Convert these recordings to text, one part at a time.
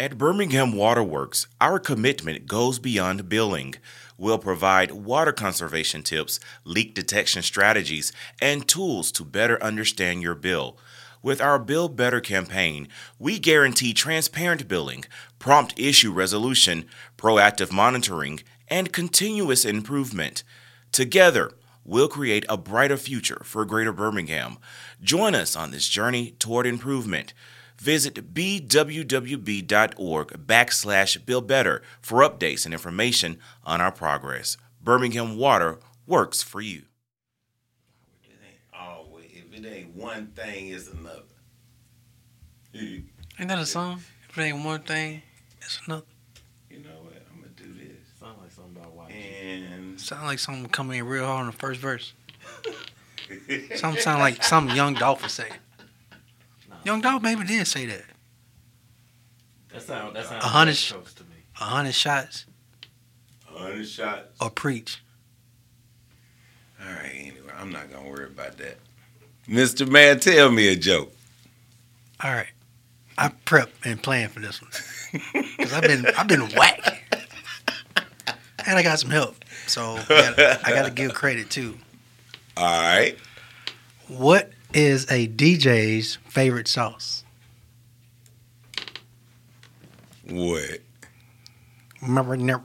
At Birmingham Waterworks, our commitment goes beyond billing. We'll provide water conservation tips, leak detection strategies, and tools to better understand your bill. With our Bill Better campaign, we guarantee transparent billing, prompt issue resolution, proactive monitoring, and continuous improvement. Together, we'll create a brighter future for Greater Birmingham. Join us on this journey toward improvement. Visit bwwb.org backslash Bill Better for updates and information on our progress. Birmingham Water works for you. It ain't always. If it ain't one thing, it's another. Ain't that a song? If it ain't one thing, it's another. You know what? I'm gonna do this. Sound like something about white. And Sound like something coming in real hard on the first verse. Something sound like something Young Dolph was saying. Young Dolph maybe did say that. That's not. that sounds A hundred West sh- to me. A hundred shots A hundred shots. or preach. All right. Anyway, I'm not gonna worry about that. Mr. Man, tell me a joke. All right. I prep and plan for this one. Cause I've been I've been whack. And I got some help. So I gotta, I gotta give credit too. All right. What is a DJ's favorite sauce? What? Remember never.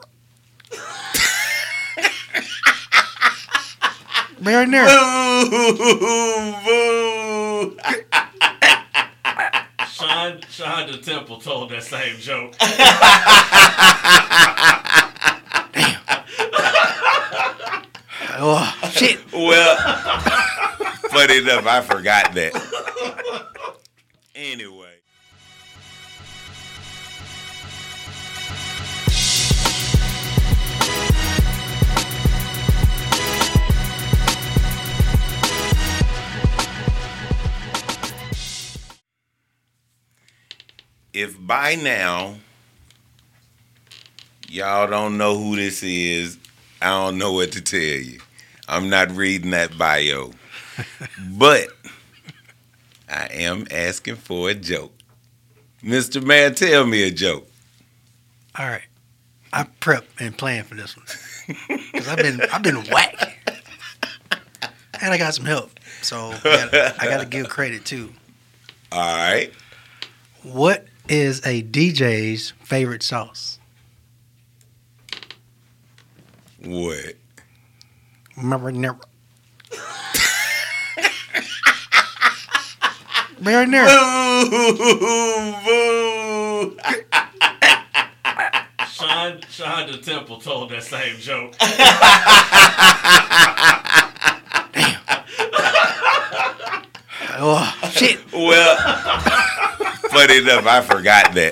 Marinara. Boo! Boo! Sean Sean the Temple told that same joke. Oh shit! Well, funny enough, I forgot that. Anyway. If by now y'all don't know who this is, I don't know what to tell you. I'm not reading that bio. but I am asking for a joke. Mr. Man, tell me a joke. All right, I prep and plan for this one because I've been I've been whack, and I got some help. So I gotta, I gotta give credit too. All right. What is a DJ's favorite sauce? What? Remember Marinara. Boo! Boo! Sean Sean the Temple told that same joke. Oh shit! Well, funny enough, I forgot that.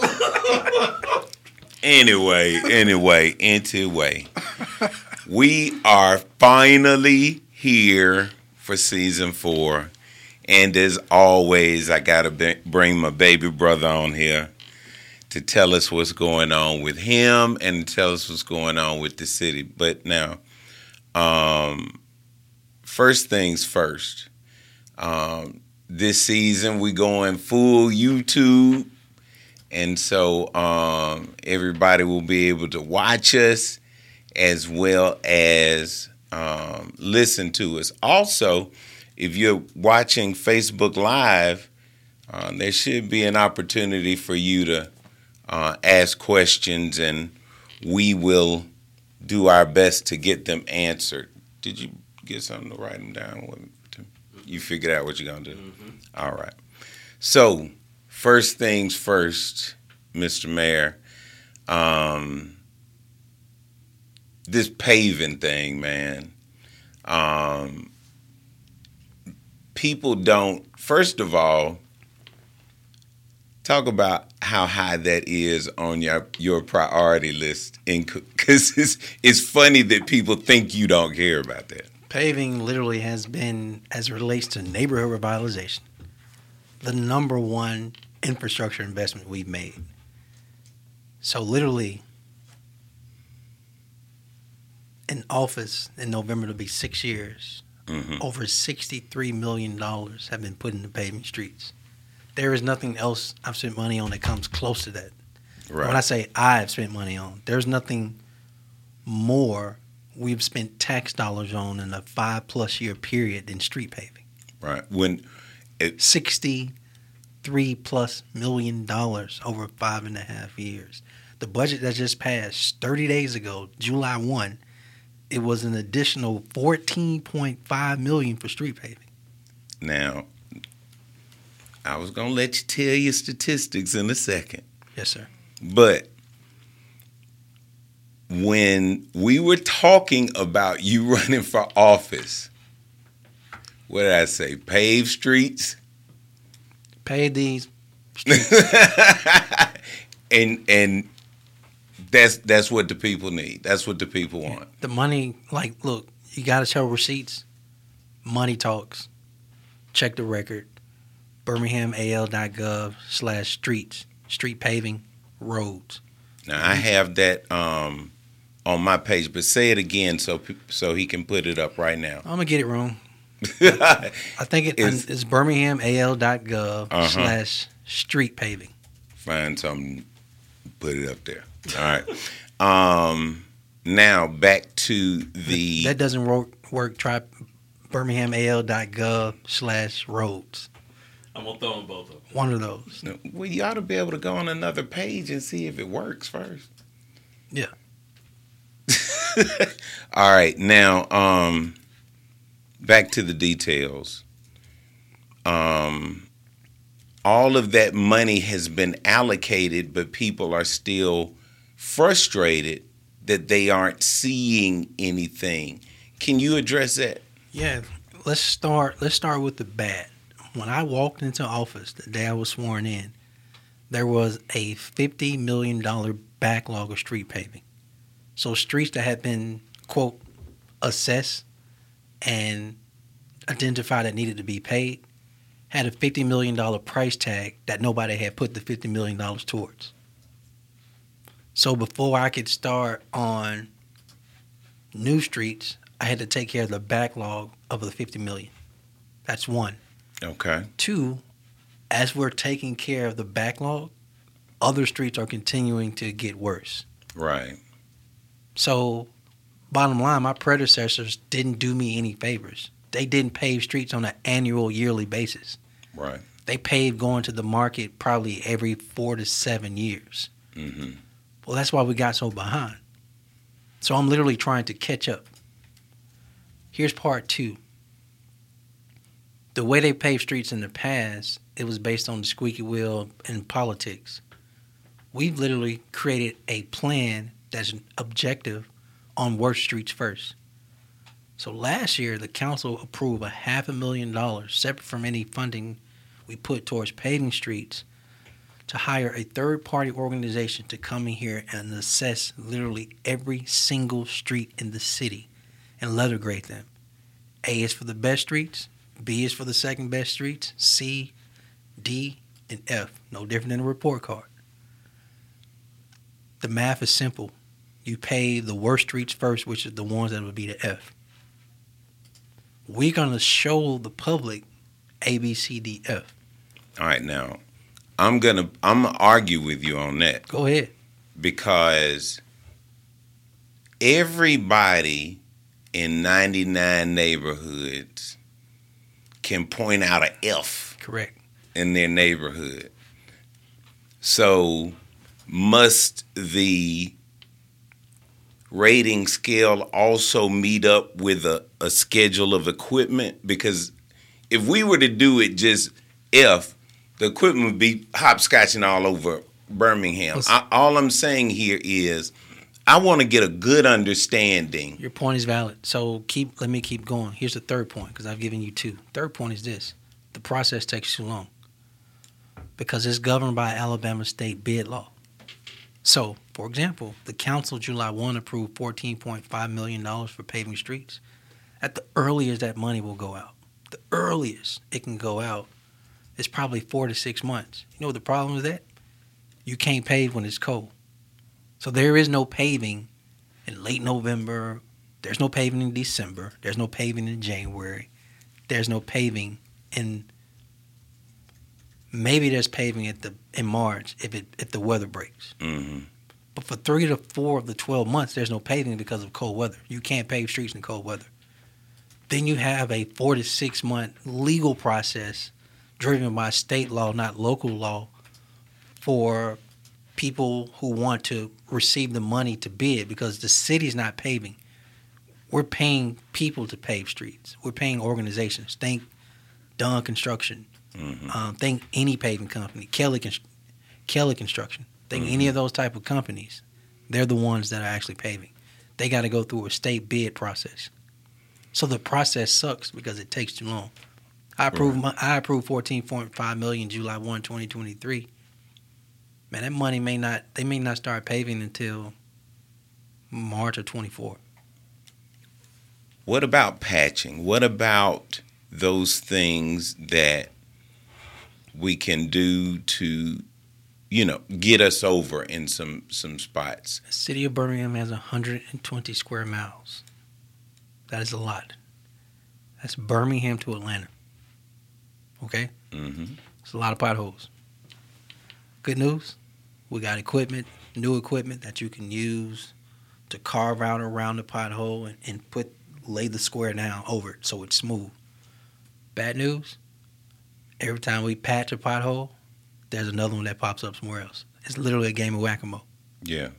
Anyway, anyway, anyway. We are finally here for season four. And as always, I got to bring my baby brother on here to tell us what's going on with him and tell us what's going on with the city. But now, um, first things first. Um, this season, we going full YouTube. And so um, everybody will be able to watch us as well as um, listen to us. Also, if you're watching Facebook Live, uh, there should be an opportunity for you to uh, ask questions, and we will do our best to get them answered. Did you get something to write them down? To- You figured out what you're gonna do. All right. So, first things first, Mr. Mayor. Um, this paving thing, man. Um, people don't. First of all, talk about how high that is on your your priority list, because it's it's funny that people think you don't care about that. Paving literally has been, as it relates to neighborhood revitalization, the number one infrastructure investment we've made. So literally, in office in November to be six years, Mhm. over sixty-three million dollars have been put into paving streets. There is nothing else I've spent money on that comes close to that. Right. When I say I've spent money on, there's nothing more we've spent tax dollars on in a five plus year period than street paving. right. When Sixty three plus million dollars over five and a half years. The budget that just passed thirty days ago, July one, it was an additional fourteen point five million for street paving. now, I was gonna let you tell your statistics in a second, Yes, sir. but when we were talking about you running for office, what did I say? Pave streets, Pave these and and that's that's what the people need. That's what the people want. the money like look you gotta show receipts money talks check the record birminghamal.gov slash streets street paving roads Now I have that um, on my page, but say it again so so he can put it up right now. i'm gonna get it wrong i think it, It's- it's birminghamal.gov Uh-huh. slash street paving Find something, put it up there. All right. Um, now back to the that doesn't work work try birminghamal.gov slash roads I'm gonna throw them both up. one of those well, you ought to be able to go on another page and see if it works first. Yeah. All right. Now, um, back to the details. Um, all of that money has been allocated, but people are still frustrated that they aren't seeing anything. Can you address that? Yeah, let's start. Let's start with the bad. When I walked into office the day I was sworn in, there was a fifty million dollar backlog of street paving. So streets that had been quote assessed and identified that needed to be paid had a fifty million dollar price tag that nobody had put the fifty million dollars towards. So before I could start on new streets, I had to take care of the backlog of the 50 million. That's one. Okay. Two, as we're taking care of the backlog, other streets are continuing to get worse. Right. So, bottom line, my predecessors didn't do me any favors. They didn't pave streets on an annual, yearly basis. Right. They paved going to the market probably every four to seven years. hmm Well, that's why we got so behind. So I'm literally trying to catch up. Here's part two. The way they paved streets in the past, it was based on the squeaky wheel and politics. We've literally created a plan that's objective on worst streets first. So last year, the council approved a half a million dollars, separate from any funding we put towards paving streets, to hire a third party organization to come in here and assess literally every single street in the city and letter grade them. A is for the best streets, B is for the second best streets, C, D, and F. No different than a report card. The math is simple. You pay the worst streets first, which is the ones that would be the F. We're going to show the public A, B, C, D, F. All right. Now, I'm gonna I'm gonna argue with you on that. Go ahead. because everybody in 99 neighborhoods can point out an F. Correct. in their neighborhood. So must the rating scale also meet up with a, a schedule of equipment? Because if we were to do it just F, the equipment would be hopscotching all over Birmingham. I, all I'm saying here is I want to get a good understanding. Your point is valid. So keep let me keep going. Here's the third point because I've given you two. Third point is this: the process takes too long because it's governed by Alabama state bid law. So, for example, the council July one approved fourteen point five million dollars for paving streets. At the earliest that money will go out, the earliest it can go out is probably four to six months. You know what the problem is that? You can't pave when it's cold. So there is no paving in late November. There's no paving in December. There's no paving in January. There's no paving in Maybe there's paving at the in March if it if the weather breaks. hmm But for three to four of the 12 months, there's no paving because of cold weather. You can't pave streets in cold weather. Then you have a four to six month legal process driven by state law, not local law, for people who want to receive the money to bid because the city's not paving. We're paying people to pave streets. We're paying organizations. Think Dunn Construction. Mhm. Um, think any paving company. Kelly, Const- Kelly Construction. Think any mm-hmm. of those type of companies. They're the ones that are actually paving. They got to go through a state bid process. So the process sucks because it takes too long. I approve. My, I approve fourteen point five million July 1, 2023. Man, that money may not. They may not start paving until March of twenty four. What about patching? What about those things that we can do to, you know, get us over in some some spots? The city of Birmingham has 120 square miles. That is a lot. That's Birmingham to Atlanta. Okay? hmm It's a lot of potholes. Good news, we got equipment, new equipment that you can use to carve out around the pothole and, and put lay the square down over it so it's smooth. Bad news, every time we patch a pothole, there's another one that pops up somewhere else. It's literally a game of whack-a-mole. Yeah.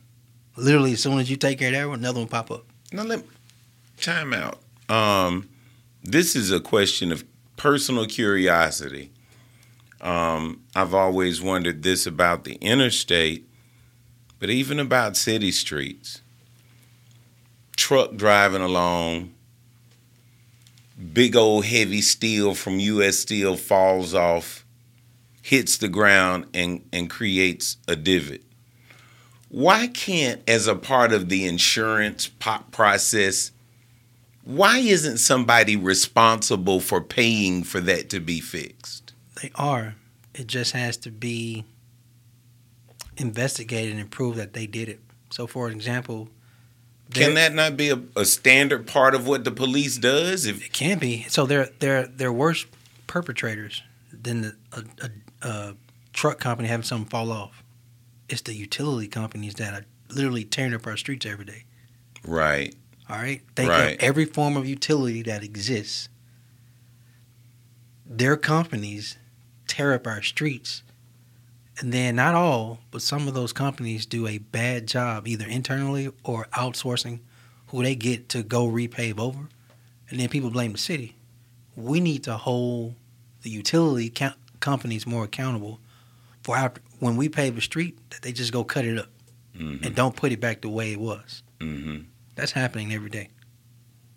Literally, as soon as you take care of that one, another one pop up. Now let time out. Um, this is a question of personal curiosity. Um, I've always wondered this about the interstate, but even about city streets. Truck driving along, big old heavy steel from U.S. Steel falls off, hits the ground, and, and creates a divot why can't as a part of the insurance process why isn't somebody responsible for paying for that to be fixed They are. It just has to be investigated and prove that they did it. So, for example, can that not be a, a standard part of what the police does if It can be. So they're they're they're worse perpetrators than the, a, a, a truck company having something fall off. It's the utility companies that are literally tearing up our streets every day. right All right, think Right. of every form of utility that exists. Their companies tear up our streets, and then not all, but some of those companies do a bad job, either internally or outsourcing, who they get to go repave over, and then people blame the city. We need to hold the utility companies more accountable for our, when we pave a street that they just go cut it up mm-hmm. and don't put it back the way it was. Mm-hmm. That's happening every day.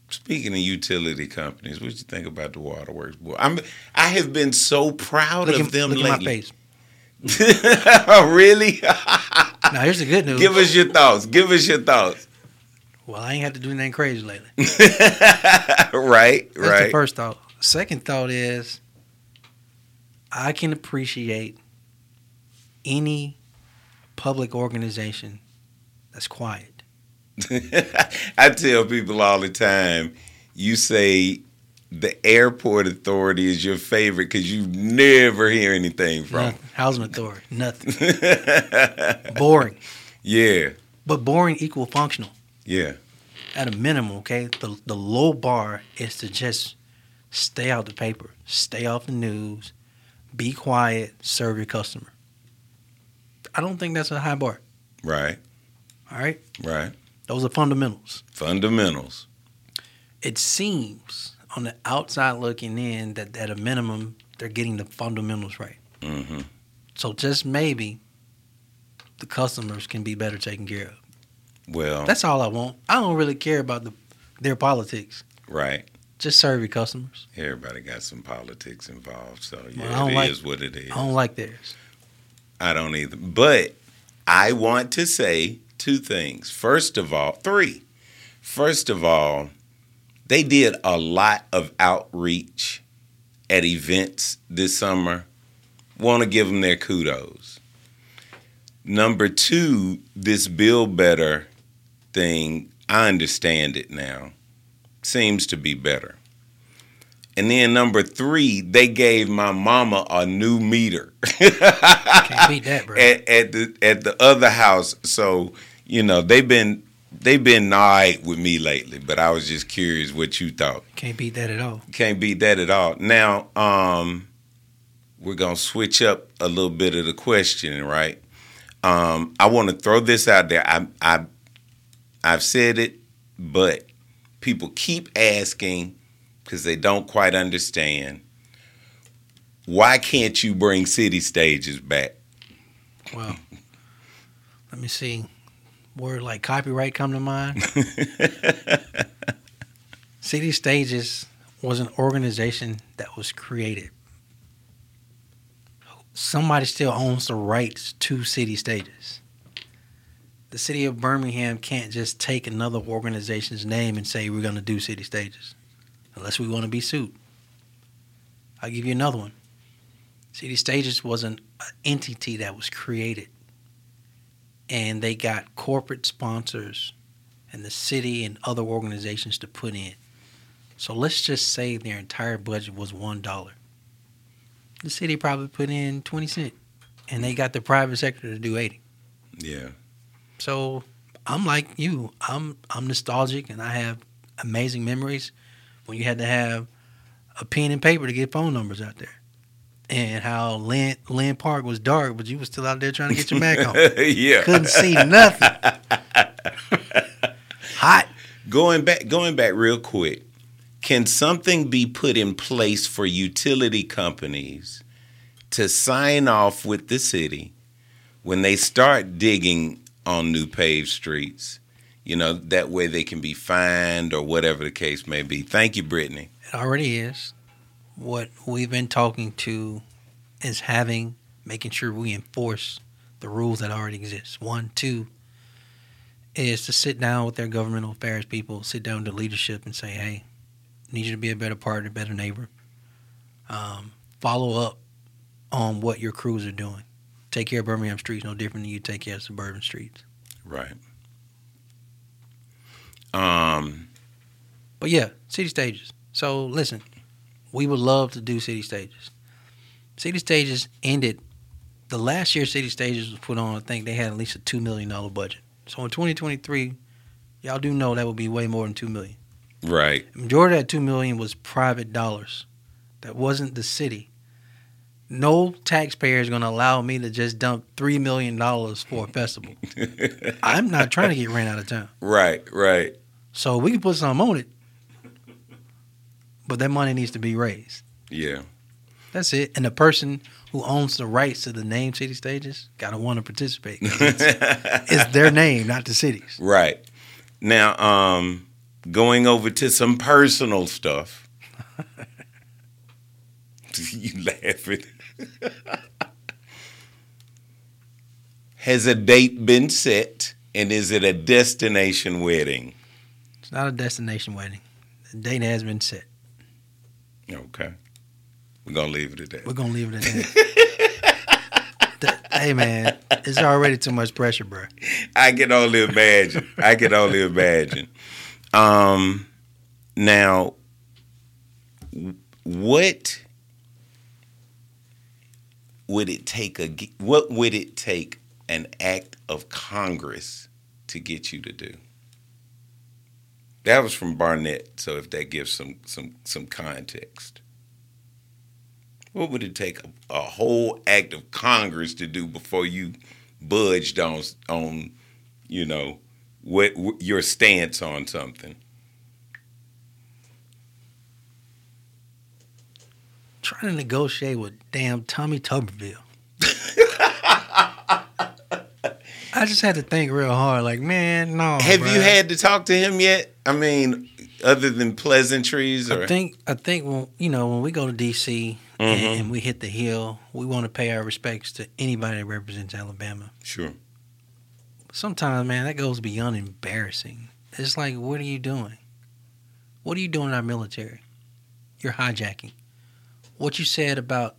speaking of utility companies what you think about the waterworks board i'm i have been so proud Look, of at, them look at my lately face. really Now here's the good news. give us your thoughts give us your thoughts well, I ain't had to do anything crazy lately. right That's right the first thought. Second thought is I can appreciate any public organization that's quiet. I tell people all the time, you say the airport authority is your favorite because you never hear anything from. Nothing. Housing authority, nothing. boring. yeah, But boring equal functional. yeah, At a minimum, okay? The the low bar is to just stay out the paper, stay off the news, be quiet, serve your customer. I don't think that's a high bar. right, All right? right. Those are fundamentals. Fundamentals. It seems on the outside looking in that at a minimum they're getting the fundamentals right. Mm-hmm. So just maybe the customers can be better taken care of. Well, That's all I want. I don't really care about the their politics. right. Just serve your customers. Everybody got some politics involved, so Well, yeah, don't it like- is what it is. I don't like theirs. I don't either. But I want to say two things. First of all, three. First of all, they did a lot of outreach at events this summer. Want to give them their kudos. Number two, this Bill Better thing, I understand it now. Seems to be better. And then number three, they gave my mama a new meter Can't beat that, bro. at, at the at the other house. So you know they've been they've been all right with me lately. But I was just curious what you thought. Can't beat that at all. Can't beat that at all. Now, um, we're gonna switch up a little bit of the questioning, right? Um, I want to throw this out there. I, I, I've said it, but people keep asking because they don't quite understand. Why can't you bring city stages back? Well, let me see. Word like copyright come to mind. City Stages was an organization that was created. Somebody still owns the rights to City Stages. The city of Birmingham can't just take another organization's name and say we're going to do City Stages unless we want to be sued. I'll give you another one. City Stages was an entity that was created and they got corporate sponsors and the city and other organizations to put in. So let's just say their entire budget was one dollar. The city probably put in twenty cent, and they got the private sector to do eighty. Yeah, So I'm like you. I'm I'm nostalgic, and I have amazing memories when you had to have a pen and paper to get phone numbers out there, and how Linn Linn Park was dark, but you was still out there trying to get your Mac on. yeah. Couldn't see nothing. Hot. Going back, going back real quick. Can something be put in place for utility companies to sign off with the city when they start digging on new paved streets? You know, that way they can be fined or whatever the case may be. Thank you, Brittany. It already is. What we've been talking to is having, making sure we enforce the rules that already exist. One, two, is to sit down with their governmental affairs people, sit down the leadership and say, hey, need you to be a better partner, better neighbor. Um, follow up on what your crews are doing. Take care of Birmingham streets no different than you take care of suburban streets. Right. Um. But yeah, city stages. So listen, we would love to do city stages. City stages ended. The last year city stages was put on, I think they had at least a two million dollar budget. So in 2023, y'all do know that would be way more than two million. Right. The majority of that two million was private dollars. That wasn't the city. No taxpayer is going to allow me to just dump three million dollars for a festival. I'm not trying to get ran out of town. Right. Right. So we can put something on it, but that money needs to be raised. Yeah. That's it. And the person who owns the rights to the name City Stages gotta want to participate. It's, it's their name, not the city's. Right. Now, um, going over to some personal stuff. you laughing. Has a date been set and is it a destination wedding? It's not a destination wedding. The date has been set. Okay. We're gonna leave it at that. We're gonna leave it at that. Hey man, it's already too much pressure, bro. I can only imagine. I can only imagine. Um, now, what would it take a what would it take an act of Congress to get you to do? That was from Barnett. So if that gives some some some context, what would it take a, a whole act of Congress to do before you budged on on you know what, what your stance on something? Trying to negotiate with damn Tommy Tuberville. I just had to think real hard. Like, man, no. Have you had to talk to him yet? I mean, other than pleasantries or I think I think when you know when we go to DC and, mm-hmm. and we hit the hill, we want to pay our respects to anybody that represents Alabama. sure. Sometimes, man, that goes beyond embarrassing. It's like, what are you doing? What are you doing in our military? You're hijacking. What you said about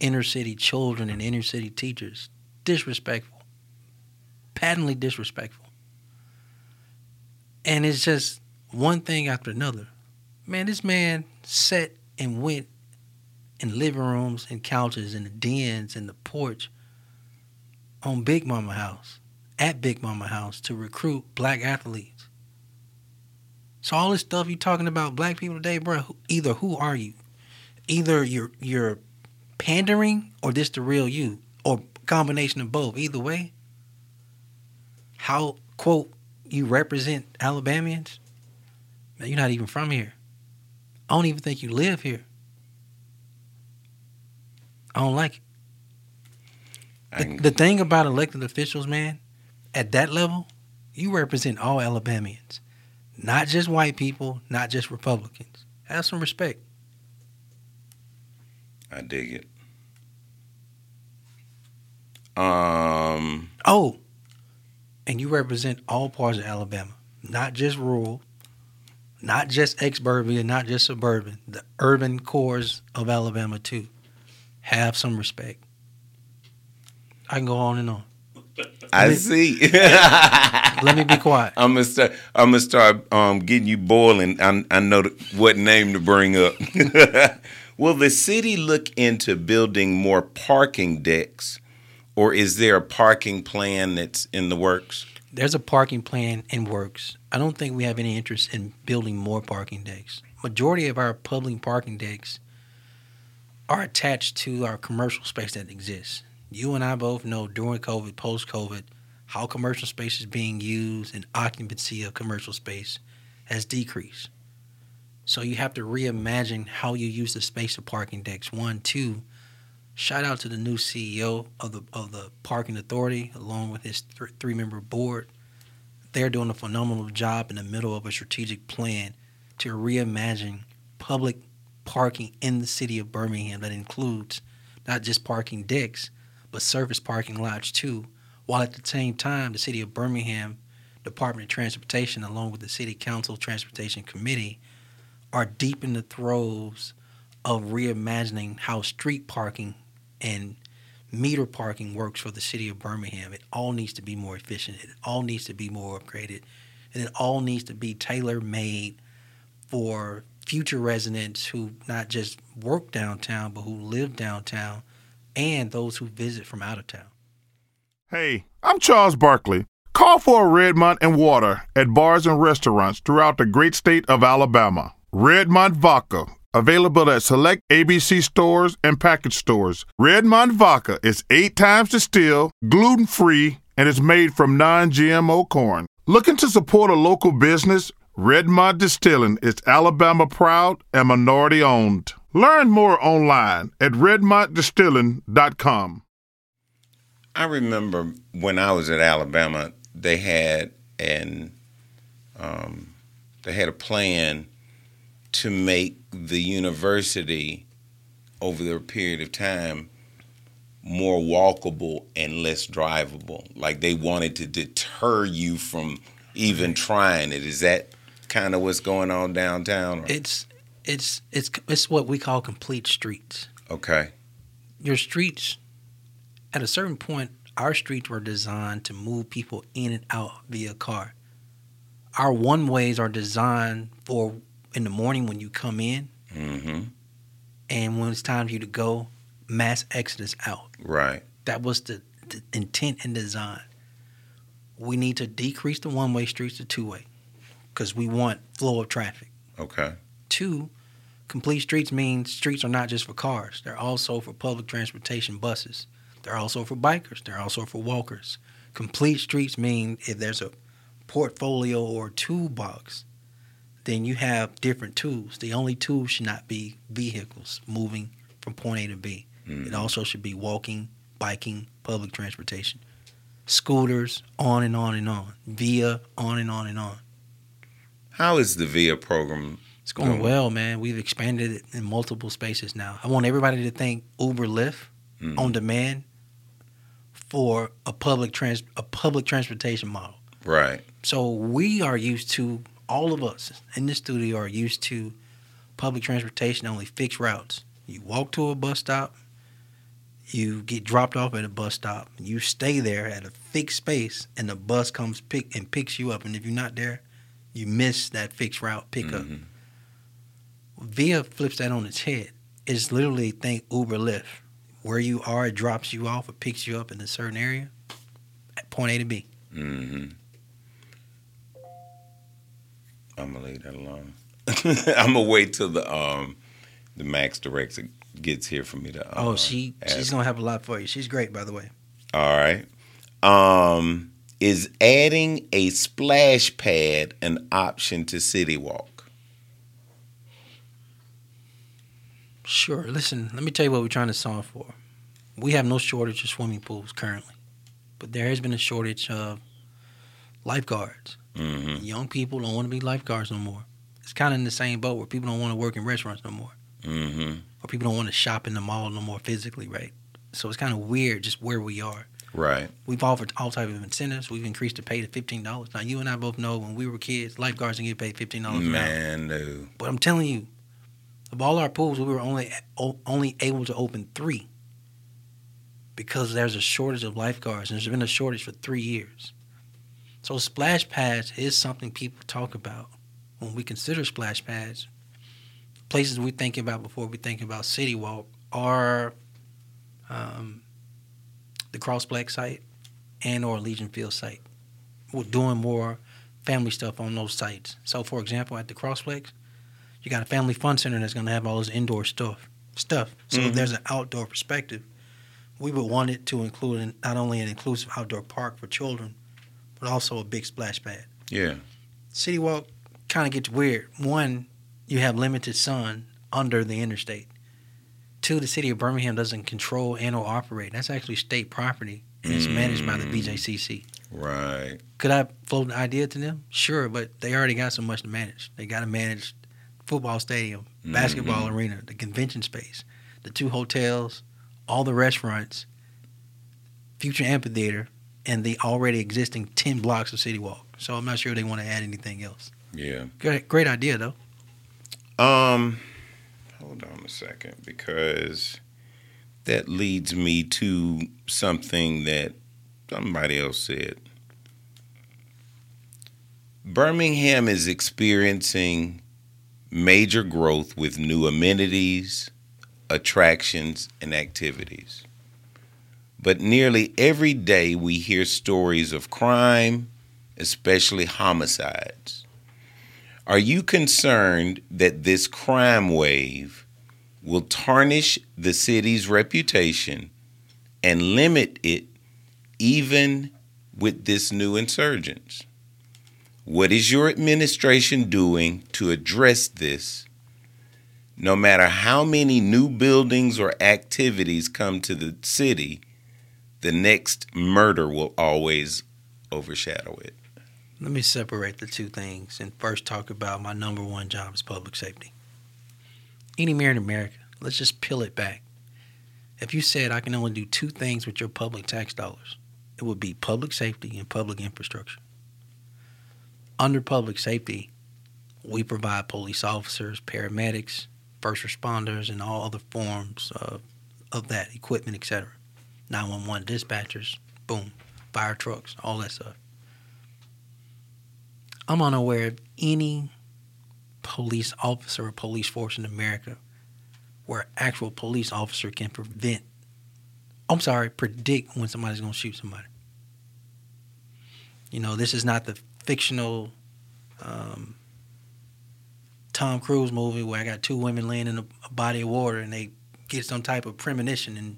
inner city children and inner city teachers, disrespectful, patently disrespectful. And it's just one thing after another. Man, this man sat and went in living rooms and couches and the dens and the porch on Big Mama House, at Big Mama House to recruit black athletes. So all this stuff you talking about black people today, bro, either who are you? Either you're you're pandering or this the real you or combination of both. Either way, how quote you represent Alabamians? Man, you're not even from here. I don't even think you live here. I don't like it. The, the thing about elected officials, man, at that level, you represent all Alabamians, not just white people, not just Republicans. Have some respect. I dig it. Um, Oh, and you represent all parts of Alabama, not just rural, not just exurban, not just suburban, the urban cores of Alabama too. Have some respect. I can go on and on. I me- see. Let me be quiet. I'm gonna start. I'm gonna start um, getting you boiling. I, I know th- what name to bring up. Will the city look into building more parking decks, or is there a parking plan that's in the works? There's a parking plan in works. I don't think we have any interest in building more parking decks. Majority of our public parking decks are attached to our commercial space that exists. You and I both know during COVID, post COVID, how commercial space is being used and occupancy of commercial space has decreased. So you have to reimagine how you use the space of parking decks. One, two. Shout out to the new CEO of the of the parking authority, along with his th- three member board. They're doing a phenomenal job in the middle of a strategic plan to reimagine public parking in the city of Birmingham that includes not just parking decks, but surface parking lots too. While at the same time, the city of Birmingham Department of Transportation, along with the City Council Transportation Committee, are deep in the throes of reimagining how street parking and meter parking works for the city of Birmingham. It all needs to be more efficient. It all needs to be more upgraded. And it all needs to be tailor made for future residents who not just work downtown, but who live downtown and those who visit from out of town. Hey, I'm Charles Barkley. Call for a Redmont and water at bars and restaurants throughout the great state of Alabama. Redmont Vodka, available at select ABC stores and package stores. Redmont Vodka is eight times distilled, gluten free, and is made from non GMO corn. Looking to support a local business? Redmont Distilling is Alabama proud and minority owned. Learn more online at redmontdistilling.com. I remember when I was at Alabama, they had an um, they had a plan to make the university over the period of time more walkable and less drivable. Like they wanted to deter you from even trying it. Is that kind of what's going on downtown? or- It's it's it's it's what we call complete streets. Okay. Your streets at a certain point our streets were designed to move people in and out via car. Our one ways are designed for in the morning when you come in Mm-hmm. and when it's time for you to go, mass exodus out. Right. That was the, the intent and design. We need to decrease the one way streets to two way because we want flow of traffic. Okay. Two, complete streets means streets are not just for cars. They're also for public transportation buses. They're also for bikers. They're also for walkers. Complete streets mean if there's a portfolio or toolbox, then you have different tools. The only tool should not be vehicles moving from point A to B. Mhm. It also should be walking, biking, public transportation, scooters, on and on and on, via, on and on and on. How is the VIA program? It's going Mm. well, man. We've expanded it in multiple spaces now. I want everybody to think Uber Lyft Mhm. on demand for a public trans a public transportation model. Right. So we are used to all of us in the studio are used to public transportation only fixed routes. You walk to a bus stop, you get dropped off at a bus stop, you stay there at a fixed space, and the bus comes pick and picks you up. And if you're not there, you miss that fixed route pickup. Mhm. Via flips that on its head. It's literally think Uber Lyft. Where you are, it drops you off or picks you up in a certain area at point A to B. Mm-hmm. I'm gonna leave that alone. I'm gonna wait till the um the Max director gets here for me to. Uh, oh, she she's gonna have a lot for you. She's great, by the way. All right. Um, is adding a splash pad an option to City Walk? Sure. Listen, let me tell you what we're trying to solve for. We have no shortage of swimming pools currently, but there has been a shortage of lifeguards. Mm-hmm. Young people don't want to be lifeguards no more. It's kind of in the same boat where people don't want to work in restaurants no more, Mm-hmm. or people don't want to shop in the mall no more physically, right? So it's kind of weird just where we are. Right. We've offered all type of incentives. We've increased the pay to fifteen dollars. Now you and I both know when we were kids, lifeguards didn't get paid fifteen dollars an hour. Man, no. But I'm telling you, of all our pools, we were only only able to open three because there's a shortage of lifeguards, and there's been a shortage for three years. So splash pads is something people talk about when we consider splash pads. Places we think about before we think about City Walk are um, the Crossplex site and or Legion Field site. We're doing more family stuff on those sites. So, for example, at the Crossplex, you got a family fun center that's going to have all this indoor stuff. Stuff. So, if Mhm. there's an outdoor perspective, we would want it to include an, not only an inclusive outdoor park for children, but also a big splash pad. Yeah. City Walk kind of gets weird. One, you have limited sun under the interstate. Two, the city of Birmingham doesn't control and or operate. That's actually state property, and it's managed by the Mm. BJCC. Right. Could I float an idea to them? Sure, but they already got so much to manage. They got to manage football stadium, basketball arena, the convention space, the two hotels, all the restaurants, future amphitheater, and the already existing 10 blocks of City Walk. So I'm not sure they want to add anything else. Yeah. Great, great idea, though. Um, hold on a second because that leads me to something that somebody else said. Birmingham is experiencing major growth with new amenities, attractions, and activities. But nearly every day we hear stories of crime, especially homicides. Are you concerned that this crime wave will tarnish the city's reputation and limit it even with this new insurgence? What is your administration doing to address this? No matter how many new buildings or activities come to the city, the next murder will always overshadow it. Let me separate the two things and first talk about my number one job is public safety. Any mayor in America, let's just peel it back. If you said I can only do two things with your public tax dollars, it would be public safety and public infrastructure. Under public safety, we provide police officers, paramedics, first responders, and all other forms of, of that equipment, etc. 911 dispatchers, boom, fire trucks, all that stuff. I'm unaware of any police officer or police force in America where actual police officer can prevent, I'm sorry, predict when somebody's going to shoot somebody. You know, this is not the fictional um, Tom Cruise movie where I got two women laying in a body of water and they get some type of premonition and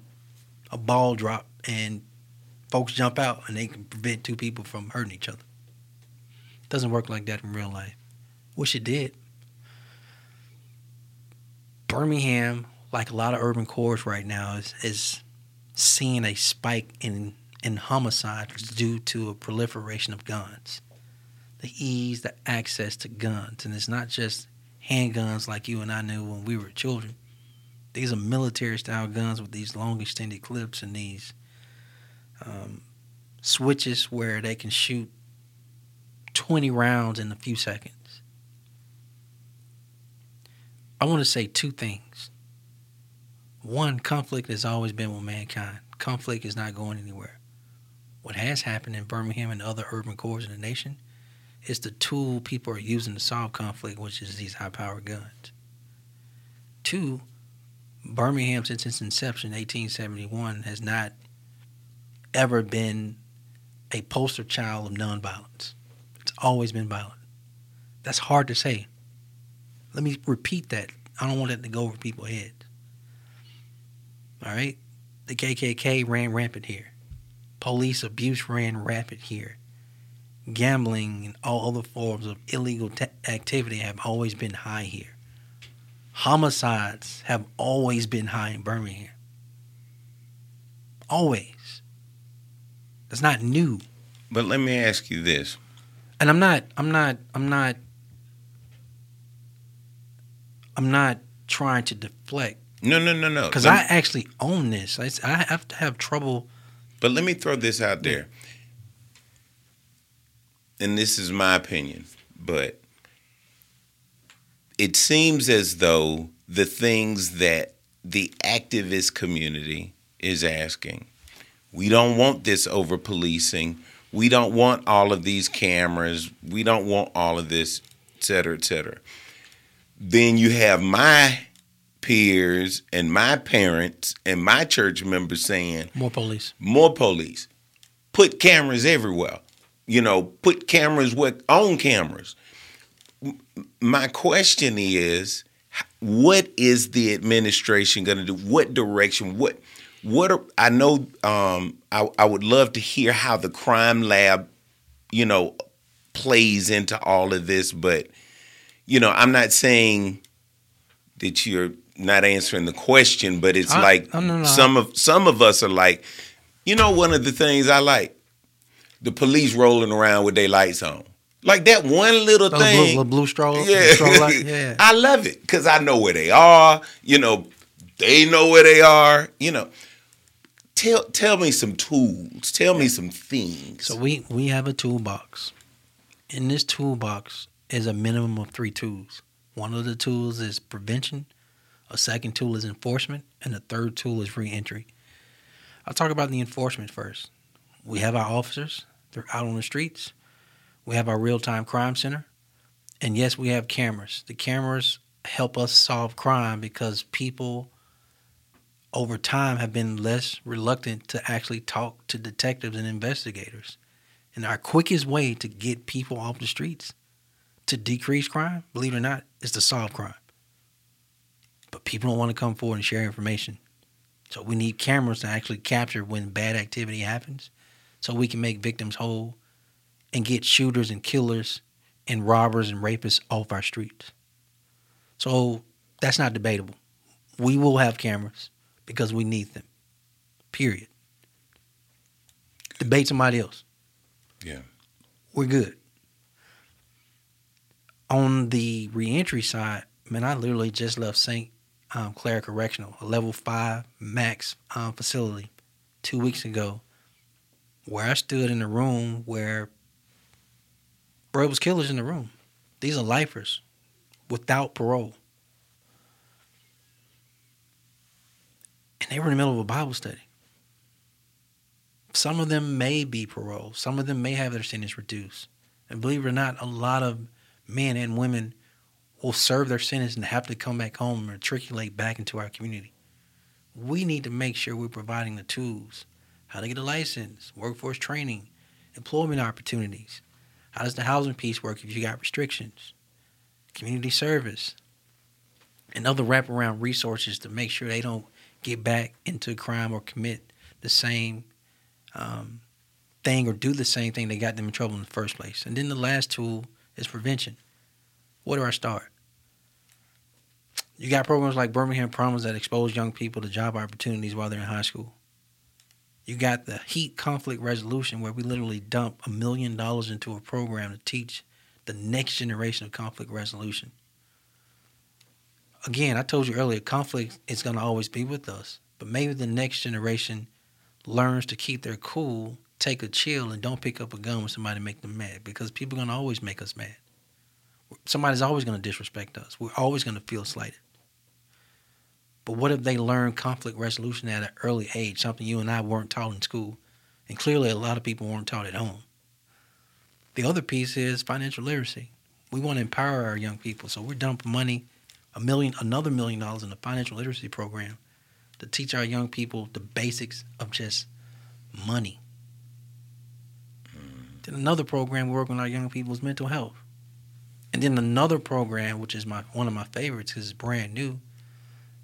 a ball drop and folks jump out and they can prevent two people from hurting each other. It Doesn't work like that in real life. Wish it did. Birmingham, like a lot of urban cores right now, is, is seeing a spike in in homicides due to a proliferation of guns. The ease, the access to guns, and it's not just handguns like you and I knew when we were children. These are military style guns with these long extended clips and these um, switches where they can shoot 20 rounds in a few seconds. I want to say two things. One, conflict has always been with mankind. Conflict is not going anywhere. What has happened in Birmingham and other urban cores in the nation is the tool people are using to solve conflict, which is these high powered guns. two, Birmingham since its inception, 1871, has not ever been a poster child of nonviolence. It's always been violent. That's hard to say. Let me repeat that. I don't want that to go over people's heads. All right? The KKK ran rampant here. Police abuse ran rampant here. Gambling and all other forms of illegal te- activity have always been high here. Homicides have always been high in Birmingham. Always. That's not new. But let me ask you this. And I'm not I'm not I'm not I'm not trying to deflect No, no, no, no. because I actually own this. I, I have to have trouble. But let me throw this out there. And this is my opinion, but it seems as though the things that the activist community is asking, we don't want this over policing. We don't want all of these cameras. We don't want all of this, et cetera, et cetera. Then you have my peers and my parents and my church members saying, More police. more police. Put cameras everywhere. You know, put cameras with on cameras. My question is, what is the administration going to do? What direction? What? What? Are, I know. Um, I, I would love to hear how the crime lab, you know, plays into all of this. But you know, I'm not saying that you're not answering the question, but it's I- like no, no, no. some of some of us are like, you know, one of the things I like, the police rolling around with their lights on, like that one little Those thing. little blue straw. yeah, straw light. Yeah. I love it because I know where they are. You know, they know where they are. You know, tell tell me some tools. Tell me some things. So we we have a toolbox. In this toolbox is a minimum of three tools. One of the tools is prevention, a second tool is enforcement, and the third tool is reentry. I'll talk about the enforcement first. We have our officers, they're out on the streets. We have our real time crime center. And yes, we have cameras. The cameras help us solve crime because people over time have been less reluctant to actually talk to detectives and investigators. And our quickest way to get people off the streets to decrease crime, believe it or not, is to solve crime. But people don't want to come forward and share information. So we need cameras to actually capture when bad activity happens so we can make victims whole and get shooters and killers and robbers and rapists off our streets. So that's not debatable. We will have cameras because we need them. Period. Debate somebody else. Yeah. We're good. On the reentry side, man, I literally just left St. Um, Clair Correctional, a level five max um, facility, two weeks ago, where I stood in a room where, bro, it was killers in the room. These are lifers without parole. And they were in the middle of a Bible study. Some of them may be parole. Some of them may have their sentence reduced. And believe it or not, a lot of men and women will serve their sentence and have to come back home and matriculate back into our community. We need to make sure we're providing the tools how to get a license, workforce training, employment opportunities. How does the housing piece work if you got restrictions? Community service, and other wraparound resources to make sure they don't get back into crime or commit the same um, thing or do the same thing that got them in trouble in the first place. And then the last tool is prevention. Where do I start? You got programs like Birmingham Promise that expose young people to job opportunities while they're in high school. You got the heat conflict resolution where we literally dump a million dollars into a program to teach the next generation of conflict resolution. Again, I told you earlier, conflict is going to always be with us, but maybe the next generation learns to keep their cool, take a chill, and don't pick up a gun when somebody make them mad because people are going to always make us mad. Somebody's always going to disrespect us. We're always going to feel slighted. But what if they learn conflict resolution at an early age, something you and I weren't taught in school? And clearly, a lot of people weren't taught at home. The other piece is financial literacy. We want to empower our young people, so we're dumping money a million, another million dollars in the financial literacy program to teach our young people the basics of just money. Hmm. Then another program we work on our young people's mental health. And then another program, which is my one of my favorites because it's brand new,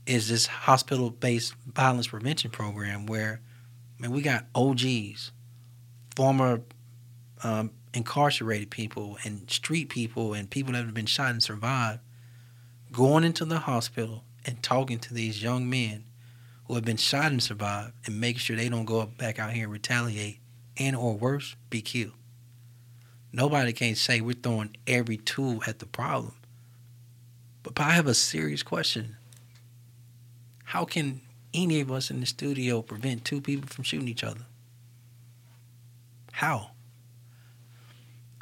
is this hospital based violence prevention program where we got OGs, former um, incarcerated people and street people and people that have been shot and survived going into the hospital and talking to these young men who have been shot and survived and making sure they don't go back out here and retaliate and or worse, be killed. Nobody can say we're throwing every tool at the problem. But I have a serious question. How can any of us in the studio prevent two people from shooting each other? How?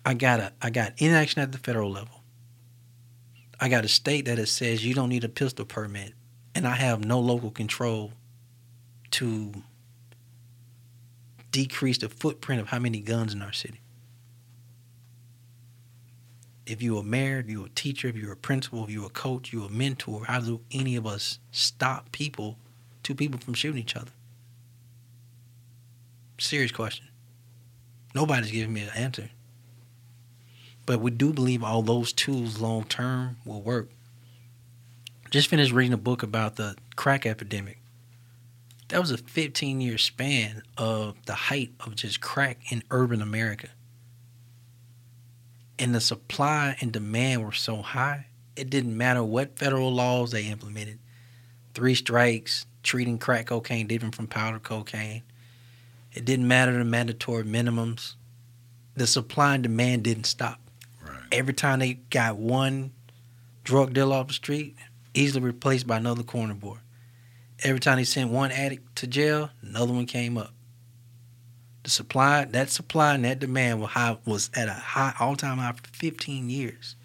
I got a I got inaction at the federal level. I got a state that says you don't need a pistol permit, and I have no local control to decrease the footprint of how many guns in our city. If you're a mayor, if you're a teacher, if you're a principal, if you're a coach, you're a mentor, how do any of us stop people, two people from shooting each other? Serious question. Nobody's giving me an answer. But we do believe all those tools long term will work. Just finished reading a book about the crack epidemic. That was a 15 year span of the height of just crack in urban America. And the supply and demand were so high, it didn't matter what federal laws they implemented. Three strikes, treating crack cocaine different from powder cocaine. It didn't matter the mandatory minimums. The supply and demand didn't stop. Right. Every time they got one drug dealer off the street, easily replaced by another corner boy. Every time they sent one addict to jail, another one came up. The supply, that supply and that demand was high, was at a high all-time high for 15 years.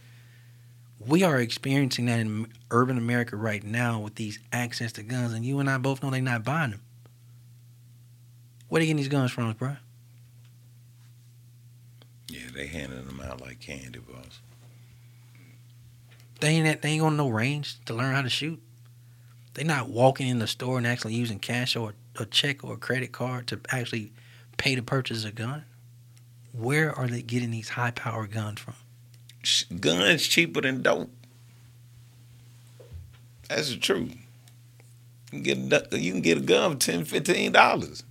We are experiencing that in urban America right now with these access to guns, and you and I both know they're not buying them. Where are they getting these guns from, bro? Yeah, they handing them out like candy bars. They ain't at, they ain't on no range to learn how to shoot. They not walking in the store and actually using cash or a check or a credit card to actually pay to purchase a gun. Where are they getting these high power guns from? Guns cheaper than dope. That's the truth. You can get a, you can get a gun for 10 15 dollars.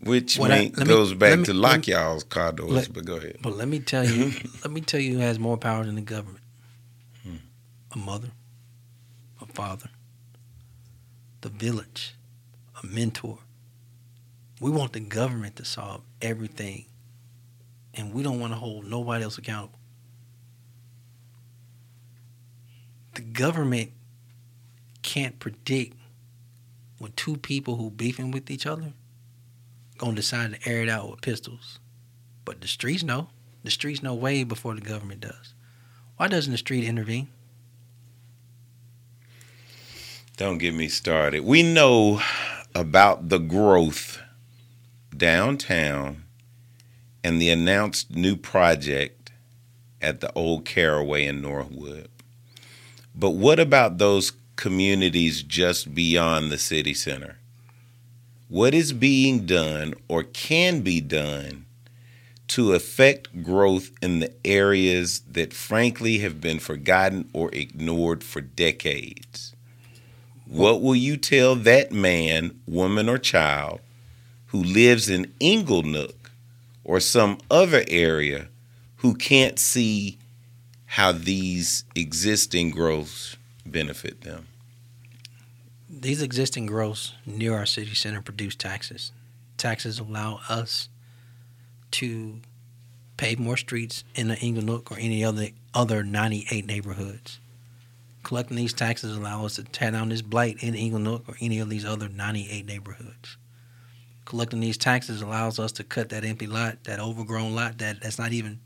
Which I- mean, me- goes back me- to lock me- y'all's car doors. let- but go ahead. But let me tell you, let me tell you who has more power than the government. Hmm. A mother, a father, the village, a mentor. We want the government to solve everything. And we don't want to hold nobody else accountable. The government can't predict when two people who beefing with each other gonna decide to air it out with pistols. But the streets know. The streets know way before the government does. Why doesn't the street intervene? Don't get me started. We know about the growth downtown and the announced new project at the old Carraway in Norwood. But what about those communities just beyond the city center? What is being done or can be done to affect growth in the areas that frankly have been forgotten or ignored for decades? What will you tell that man, woman, or child who lives in Inglenook or some other area who can't see how these existing growths benefit them? These existing growths near our city center produce taxes. Taxes allow us to pave more streets in the Inglenook or any other other 98 neighborhoods. Collecting these taxes allow us to tear down this blight in Inglenook or any of these other 98 neighborhoods. Collecting these taxes allows us to cut that empty lot, that overgrown lot that, that's not even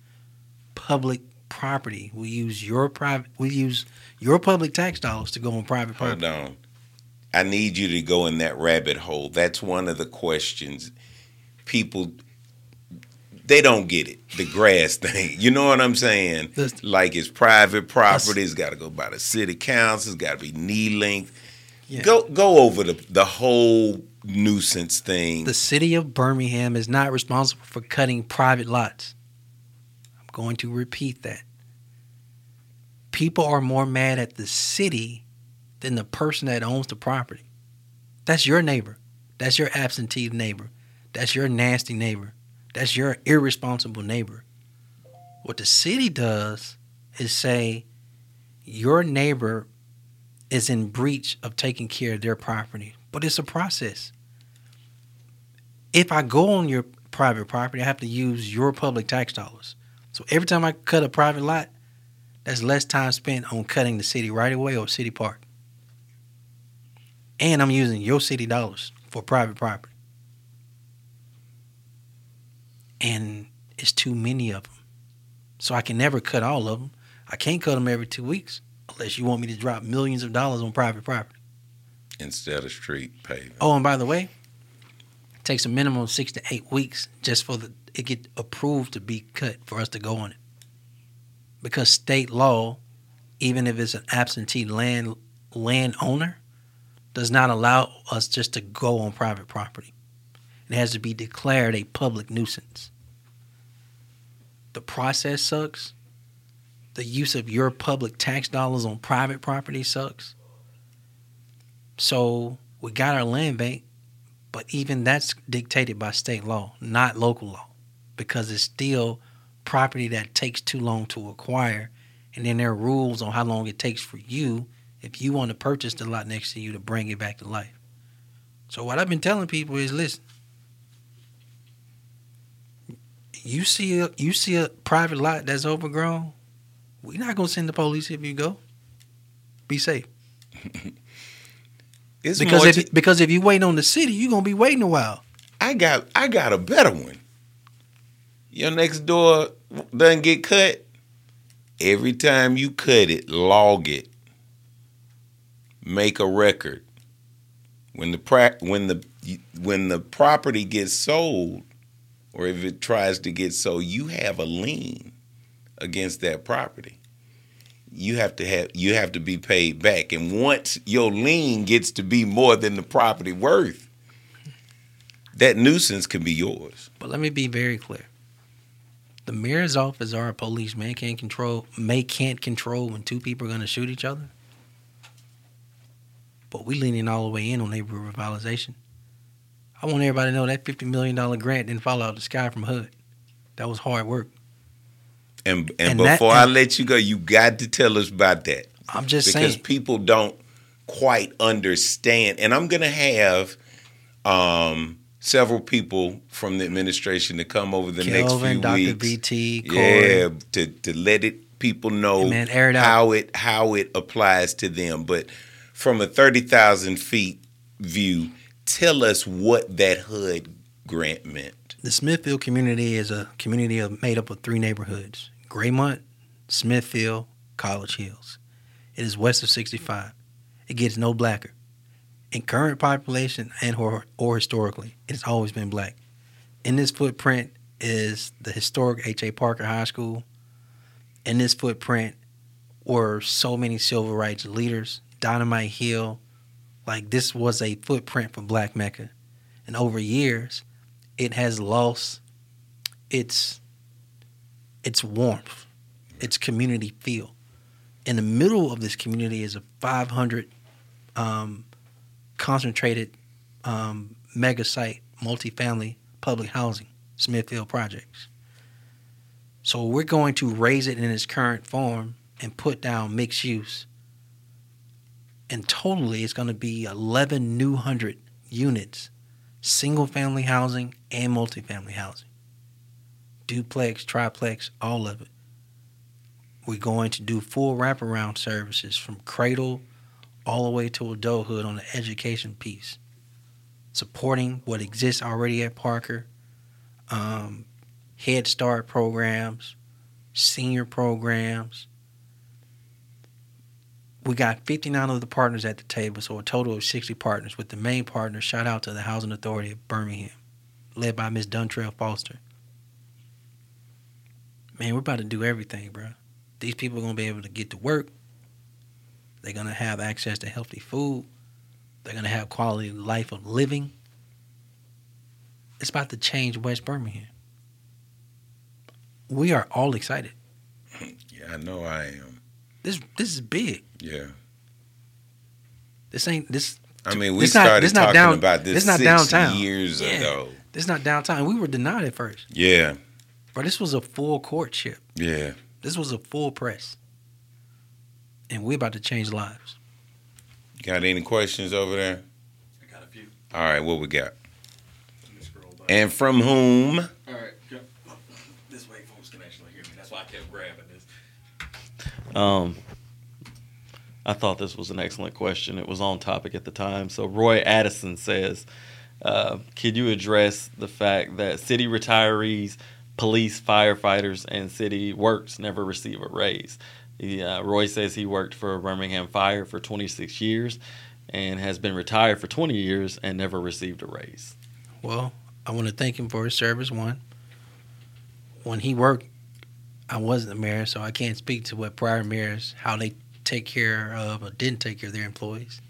public property. We use your private we use your public tax dollars to go on private property. Hold on. I need you to go in that rabbit hole. That's one of the questions people they don't get it. The grass thing. You know what I'm saying? Like it's private property. It's got to go by the city council. It's got to be knee length. Yeah. Go go over the the whole nuisance thing. The city of Birmingham is not responsible for cutting private lots. I'm going to repeat that. People are more mad at the city than the person that owns the property. That's your neighbor. That's your absentee neighbor. That's your nasty neighbor. That's your irresponsible neighbor. What the city does is say your neighbor is in breach of taking care of their property, but it's a process if I go on your private property, I have to use your public tax dollars. So every time I cut a private lot, that's less time spent on cutting the city right away or city park. And I'm using your city dollars for private property. And it's too many of them. So I can never cut all of them. I can't cut them every two weeks unless you want me to drop millions of dollars on private property. instead of street paving. Oh, and by the way, it takes a minimum of six to eight weeks just for the it get approved to be cut for us to go on it. Because state law, even if it's an absentee land landowner, does not allow us just to go on private property. It has to be declared a public nuisance. The process sucks. The use of your public tax dollars on private property sucks. So we got our land bank, but even that's dictated by state law, not local law, because it's still property that takes too long to acquire. And then there are rules on how long it takes for you, if you want to purchase the lot next to you, to bring it back to life. So what I've been telling people is, listen, you see a you see a private lot that's overgrown, we're not gonna send the police if you go. Be safe. It's Because if to- because if you wait on the city, you're gonna be waiting a while. I got I got a better one. Your next door doesn't get cut. Every time you cut it, log it. Make a record. When the pra- when the when the property gets sold, or if it tries to get so you have a lien against that property. You have to have you have to be paid back, and once your lien gets to be more than the property worth, that nuisance can be yours. But let me be very clear. The mayor's office or a policeman can't control may can't control when two people are gonna shoot each other. But we leaning all the way in on neighborhood revitalization. I want everybody to know that fifty million dollar grant didn't fall out of the sky from HUD. That was hard work. And and, And that- before I and- let you go, you got to tell us about that I'm just because saying. Because people don't quite understand. And I'm gonna have um, several people from the administration to come over the next Kelvin, few Dr. weeks. VT, Corey. yeah, to to let it people know man, it how it how it applies to them. But from a thirty thousand feet view, tell us what that HUD grant meant. The Smithfield community is a community of, made up of three neighborhoods Graymont, Smithfield, College Hills. It is west of 65. It gets no blacker. In current population and or, or historically, it has always been black. In this footprint is the historic H.A. Parker High School. In this footprint were so many civil rights leaders, Dynamite Hill. Like this was a footprint for Black Mecca. And over years, it has lost its its warmth, its community feel. In the middle of this community is a 500 um, concentrated um, mega site multifamily public housing, Smithfield projects. So we're going to raze it in its current form and put down mixed use. And totally, it's going to be 11 new hundred units single family housing and multifamily housing. Duplex, triplex, all of it. We're going to do full wraparound services from cradle all the way to adulthood on the education piece, supporting what exists already at Parker, um, Head Start programs, senior programs. We got 59 of the partners at the table, so a total of 60 partners. With the main partner, shout out to the Housing Authority of Birmingham, led by Ms. Duntrell Foster. Man, we're about to do everything, bro. These people are gonna be able to get to work. They're gonna have access to healthy food. They're gonna have quality life of living. It's about to change West Birmingham. We are all excited. Yeah, I know I am. This this is big. Yeah. This ain't this I mean, we This not- started this talking down- about this this not six downtown. years Yeah. ago. this not downtown. We were denied at first. Yeah, But this was a full courtship. yeah. This was a full press. And we're about to change lives. Got any questions over there? I got a few. All right, what we got? Let me scroll back. And from whom? All right, go. This way, folks can actually hear me. That's why I kept grabbing this. Um, I thought this was an excellent question. It was on topic at the time. So Roy Addison says, uh, "Could you address the fact that city retirees, police, firefighters, and city works never receive a raise?" He, uh, Roy says he worked for Birmingham Fire for 26 years and has been retired for 20 years and never received a raise. Well, I want to thank him for his service. One, when he worked, I wasn't the mayor, so I can't speak to what prior mayors how they take care of or didn't take care of their employees.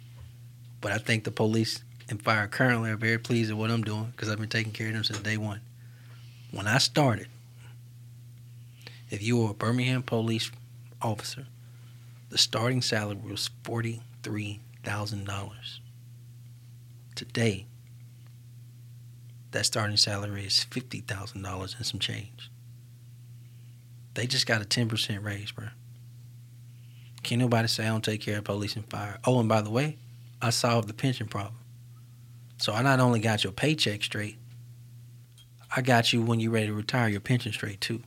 But I think the police and fire currently are very pleased with what I'm doing because I've been taking care of them since day one. When I started, if you were a Birmingham police officer, the starting salary was forty three thousand dollars. Today, that starting salary is fifty thousand dollars and some change. They just got a ten percent raise, bro. Can't nobody say I don't take care of police and fire. Oh, and by the way, I solved the pension problem. So I not only got your paycheck straight, I got you when you're ready to retire your pension straight too.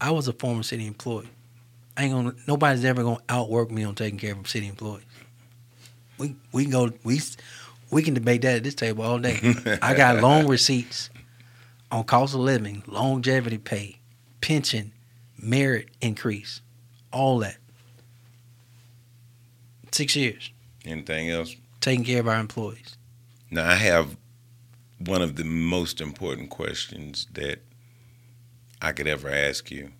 I was a former city employee. I ain't gonna. Nobody's ever gonna outwork me on taking care of city employees. We we can go we we can debate that at this table all day. I got long receipts on cost of living, longevity pay, pension, merit increase, all that. Six years Anything else? taking care of our employees. Now I have one of the most important questions that I could ever ask you.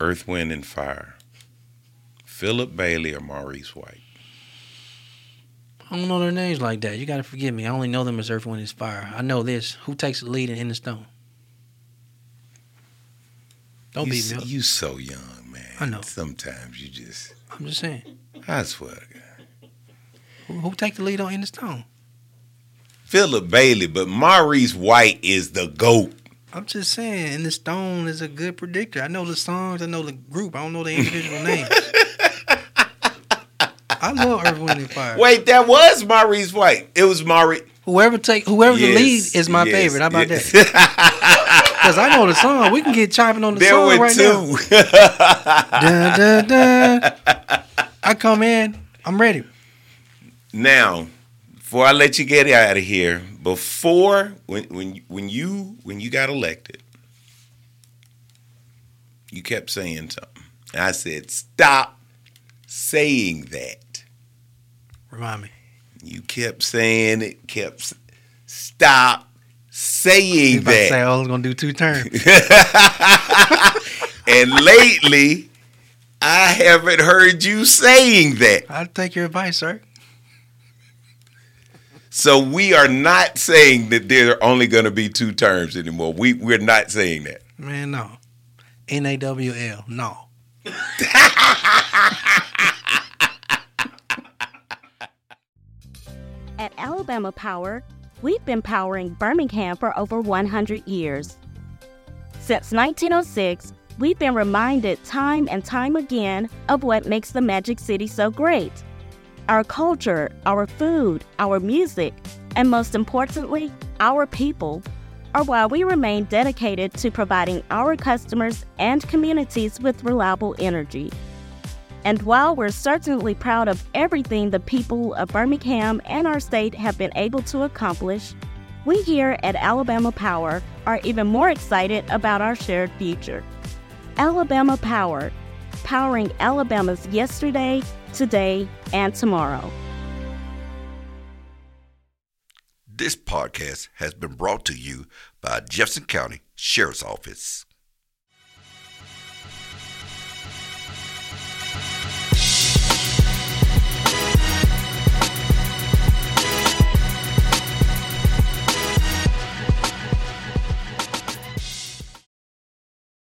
Earth, Wind, and Fire. Philip Bailey or Maurice White? I don't know their names like that. You got to forgive me. I only know them as Earth, Wind, and Fire. I know this. Who takes the lead in In the Stone? Don't you, beat s- me up. You so young, man. I know. Sometimes you just. I'm just saying. I swear to God. Who, who take the lead on In the Stone? Philip Bailey, but Maurice White is the goat. I'm just saying, In the Stone is a good predictor. I know the songs, I know the group, I don't know the individual names. I love Earth, Wind, and Fire. Wait, that was Maurice White. It was Maurice. Whoever take whoever the lead is my yes, favorite. How about yes. that? Because I know the song. We can get chopping on the There song right now. two. Dun, dun, dun. I come in, I'm ready. Now, before I let you get out of here, before when when when you when you got elected, you kept saying something. And I said, "Stop saying that." Remind me. You kept saying it. Kept stop saying If I say that. I was gonna do two terms. and lately, I haven't heard you saying that. I'll take your advice, sir. So we are not saying that there are only going to be two terms anymore. We we're not saying that. Man, no. N A W L, no. At Alabama Power, we've been powering Birmingham for over 100 years. Since 1906, we've been reminded time and time again of what makes the Magic City so great our culture, our food, our music, and most importantly, our people are why we remain dedicated to providing our customers and communities with reliable energy. And while we're certainly proud of everything the people of Birmingham and our state have been able to accomplish, we here at Alabama Power are even more excited about our shared future. Alabama Power, powering Alabama's yesterday, today, and tomorrow. This podcast has been brought to you by Jefferson County Sheriff's Office.